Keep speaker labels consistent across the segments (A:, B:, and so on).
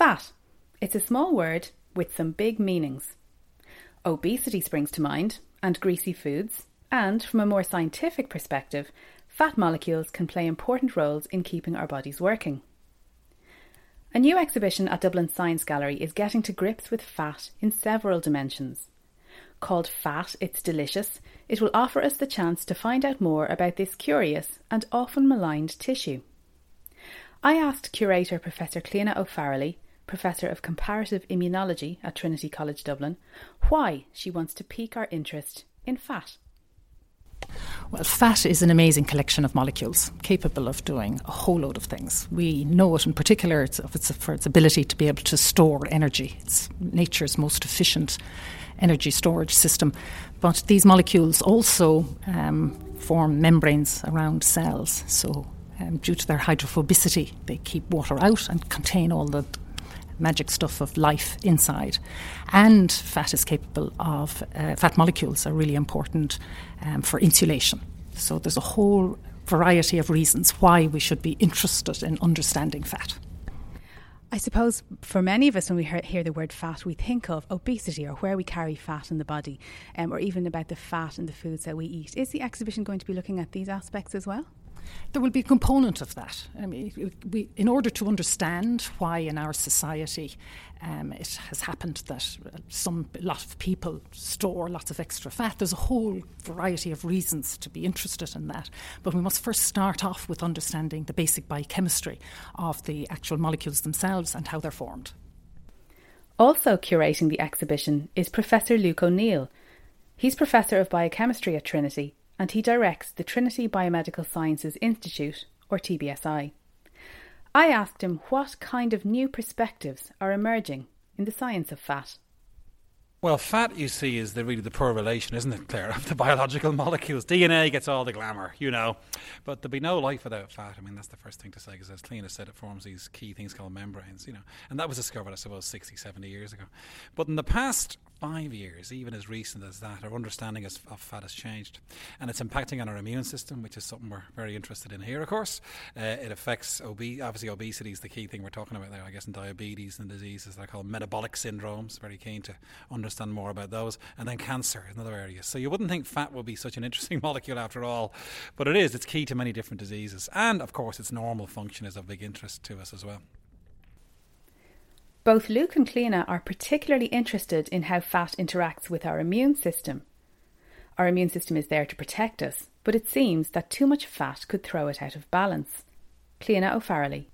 A: Fat. It's a small word with some big meanings. Obesity springs to mind, and greasy foods, and from a more scientific perspective, fat molecules can play important roles in keeping our bodies working. A new exhibition at Dublin Science Gallery is getting to grips with fat in several dimensions. Called Fat, It's Delicious, it will offer us the chance to find out more about this curious and often maligned tissue. I asked curator Professor Cliona O'Farrelly, Professor of Comparative Immunology at Trinity College Dublin, why she wants to pique our interest in fat.
B: Well, fat is an amazing collection of molecules capable of doing a whole load of things. We know it in particular it's, it's for its ability to be able to store energy. It's nature's most efficient energy storage system. But these molecules also um, form membranes around cells. So, um, due to their hydrophobicity, they keep water out and contain all the magic stuff of life inside. And fat is capable of, uh, fat molecules are really important um, for insulation. So there's a whole variety of reasons why we should be interested in understanding fat.
A: I suppose for many of us, when we hear the word fat, we think of obesity or where we carry fat in the body, um, or even about the fat in the foods that we eat. Is the exhibition going to be looking at these aspects as well?
B: There will be a component of that. I mean, we, in order to understand why in our society um, it has happened that some a lot of people store lots of extra fat, there's a whole variety of reasons to be interested in that. But we must first start off with understanding the basic biochemistry of the actual molecules themselves and how they're formed.
A: Also curating the exhibition is Professor Luke O'Neill. He's Professor of Biochemistry at Trinity and he directs the Trinity Biomedical Sciences Institute, or TBSI. I asked him what kind of new perspectives are emerging in the science of fat.
C: Well, fat, you see, is the, really the poor relation, isn't it, Claire, of the biological molecules. DNA gets all the glamour, you know. But there'd be no life without fat. I mean, that's the first thing to say, because as Cliona said, it forms these key things called membranes, you know. And that was discovered, I suppose, 60, 70 years ago. But in the past five years, even as recent as that, our understanding of fat has changed. And it's impacting on our immune system, which is something we're very interested in here, of course. Uh, it affects, obe- obviously, obesity is the key thing we're talking about there, I guess, in diabetes and diseases they're called metabolic syndromes. Very keen to understand more about those. And then cancer in other areas. So you wouldn't think fat would be such an interesting molecule after all, but it is. It's key to many different diseases. And, of course, its normal function is of big interest to us as well.
A: Both Luke and Cliona are particularly interested in how fat interacts with our immune system. Our immune system is there to protect us, but it seems that too much fat could throw it out of balance. Cliona O'Farrelly.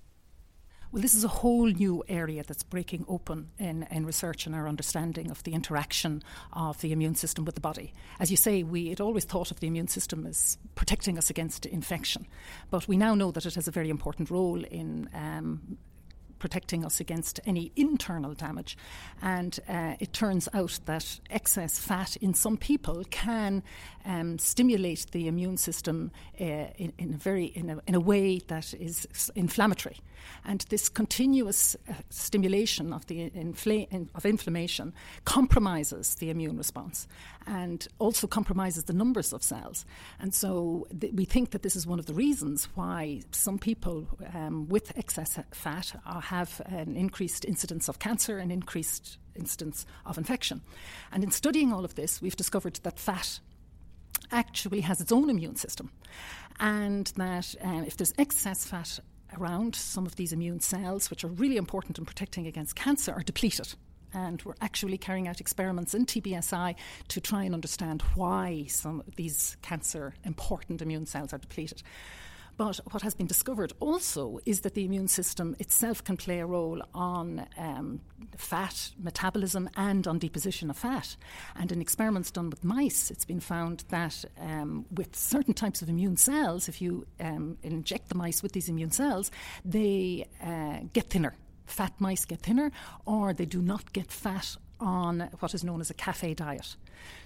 B: Well, this is a whole new area that's breaking open in, in research and our understanding of the interaction of the immune system with the body. As you say, we had always thought of the immune system as protecting us against infection, but we now know that it has a very important role in um, protecting us against any internal damage. And uh, it turns out that excess fat in some people can um, stimulate the immune system uh, in, in, a very in a, in a way that is inflammatory. And this continuous uh, stimulation of the infl- of inflammation compromises the immune response and also compromises the numbers of cells. And so th- we think that this is one of the reasons why some people um, with excess fat are, have an increased incidence of cancer and increased incidence of infection. And in studying all of this, we've discovered that fat actually has its own immune system, and that uh, if there's excess fat around, some of these immune cells, which are really important in protecting against cancer, are depleted. And we're actually carrying out experiments in TBSI to try and understand why some of these cancer important immune cells are depleted. But what has been discovered also is that the immune system itself can play a role on um, fat metabolism and on deposition of fat. And in experiments done with mice, it's been found that um, with certain types of immune cells, if you um, inject the mice with these immune cells, they uh, get thinner. Fat mice get thinner, or they do not get fat on what is known as a cafe diet.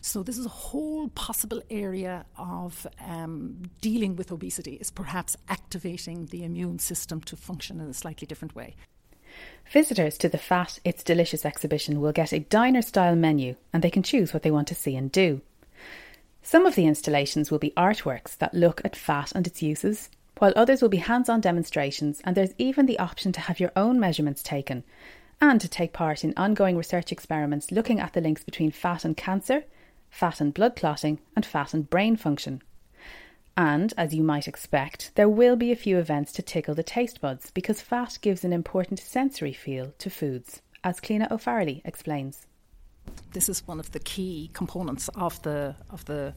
B: So this is a whole possible area of um, dealing with obesity is perhaps activating the immune system to function in a slightly different way.
A: Visitors to the Fat It's Delicious exhibition will get a diner style menu and they can choose what they want to see and do. Some of the installations will be artworks that look at fat and its uses, while others will be hands on demonstrations, and there's even the option to have your own measurements taken and to take part in ongoing research experiments looking at the links between fat and cancer, fat and blood clotting, and fat and brain function. And, as you might expect, there will be a few events to tickle the taste buds because fat gives an important sensory feel to foods, as Cliona O'Farrelly explains.
B: This is one of the key components of the of the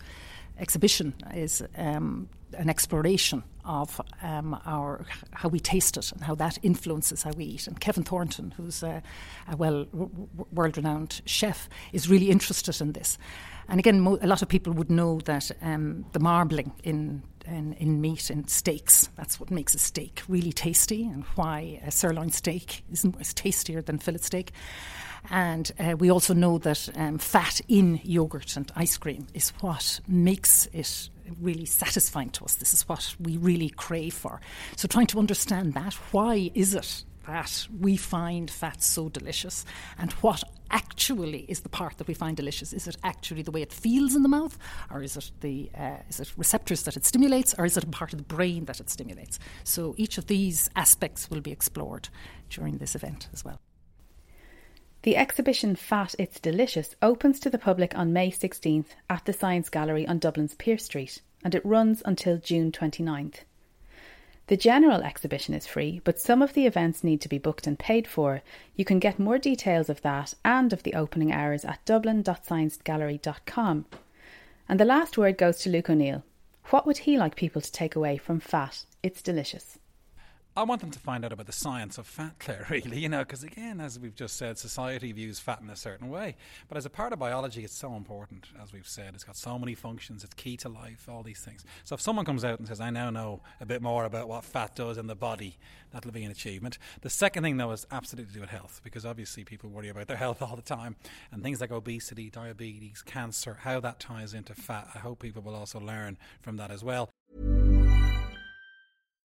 B: exhibition is um, an exploration of um, our how we taste it and how that influences how we eat. And Kevin Thornton, who's a, a well world-renowned chef, is really interested in this. And again, mo- a lot of people would know that um, the marbling in, in, in meat and steaks that's what makes a steak really tasty, and why a sirloin steak isn't is tastier than fillet steak. And uh, we also know that um, fat in yogurt and ice cream is what makes it really satisfying to us. This is what we really crave for. So, trying to understand that, why is it that we find fat so delicious? And what actually is the part that we find delicious? Is it actually the way it feels in the mouth? Or is it the uh, is it receptors that it stimulates? Or is it a part of the brain that it stimulates? So each of these aspects will be explored during this event as well
A: the exhibition Fat It's Delicious opens to the public on May 16th at the Science Gallery on Dublin's Pearse Street and it runs until June 29th. The general exhibition is free, but some of the events need to be booked and paid for. You can get more details of that and of the opening hours at dublin.sciencegallery.com. And the last word goes to Luke O'Neill. What would he like people to take away from Fat? It's delicious.
C: I want them to find out about the science of fat, Claire, really, you know, because again, as we've just said, society views fat in a certain way. But as a part of biology, it's so important, as we've said. It's got so many functions, it's key to life, all these things. So if someone comes out and says, I now know a bit more about what fat does in the body, that'll be an achievement. The second thing, though, is absolutely to do with health, because obviously people worry about their health all the time. And things like obesity, diabetes, cancer, how that ties into fat. I hope people will also learn from that as well.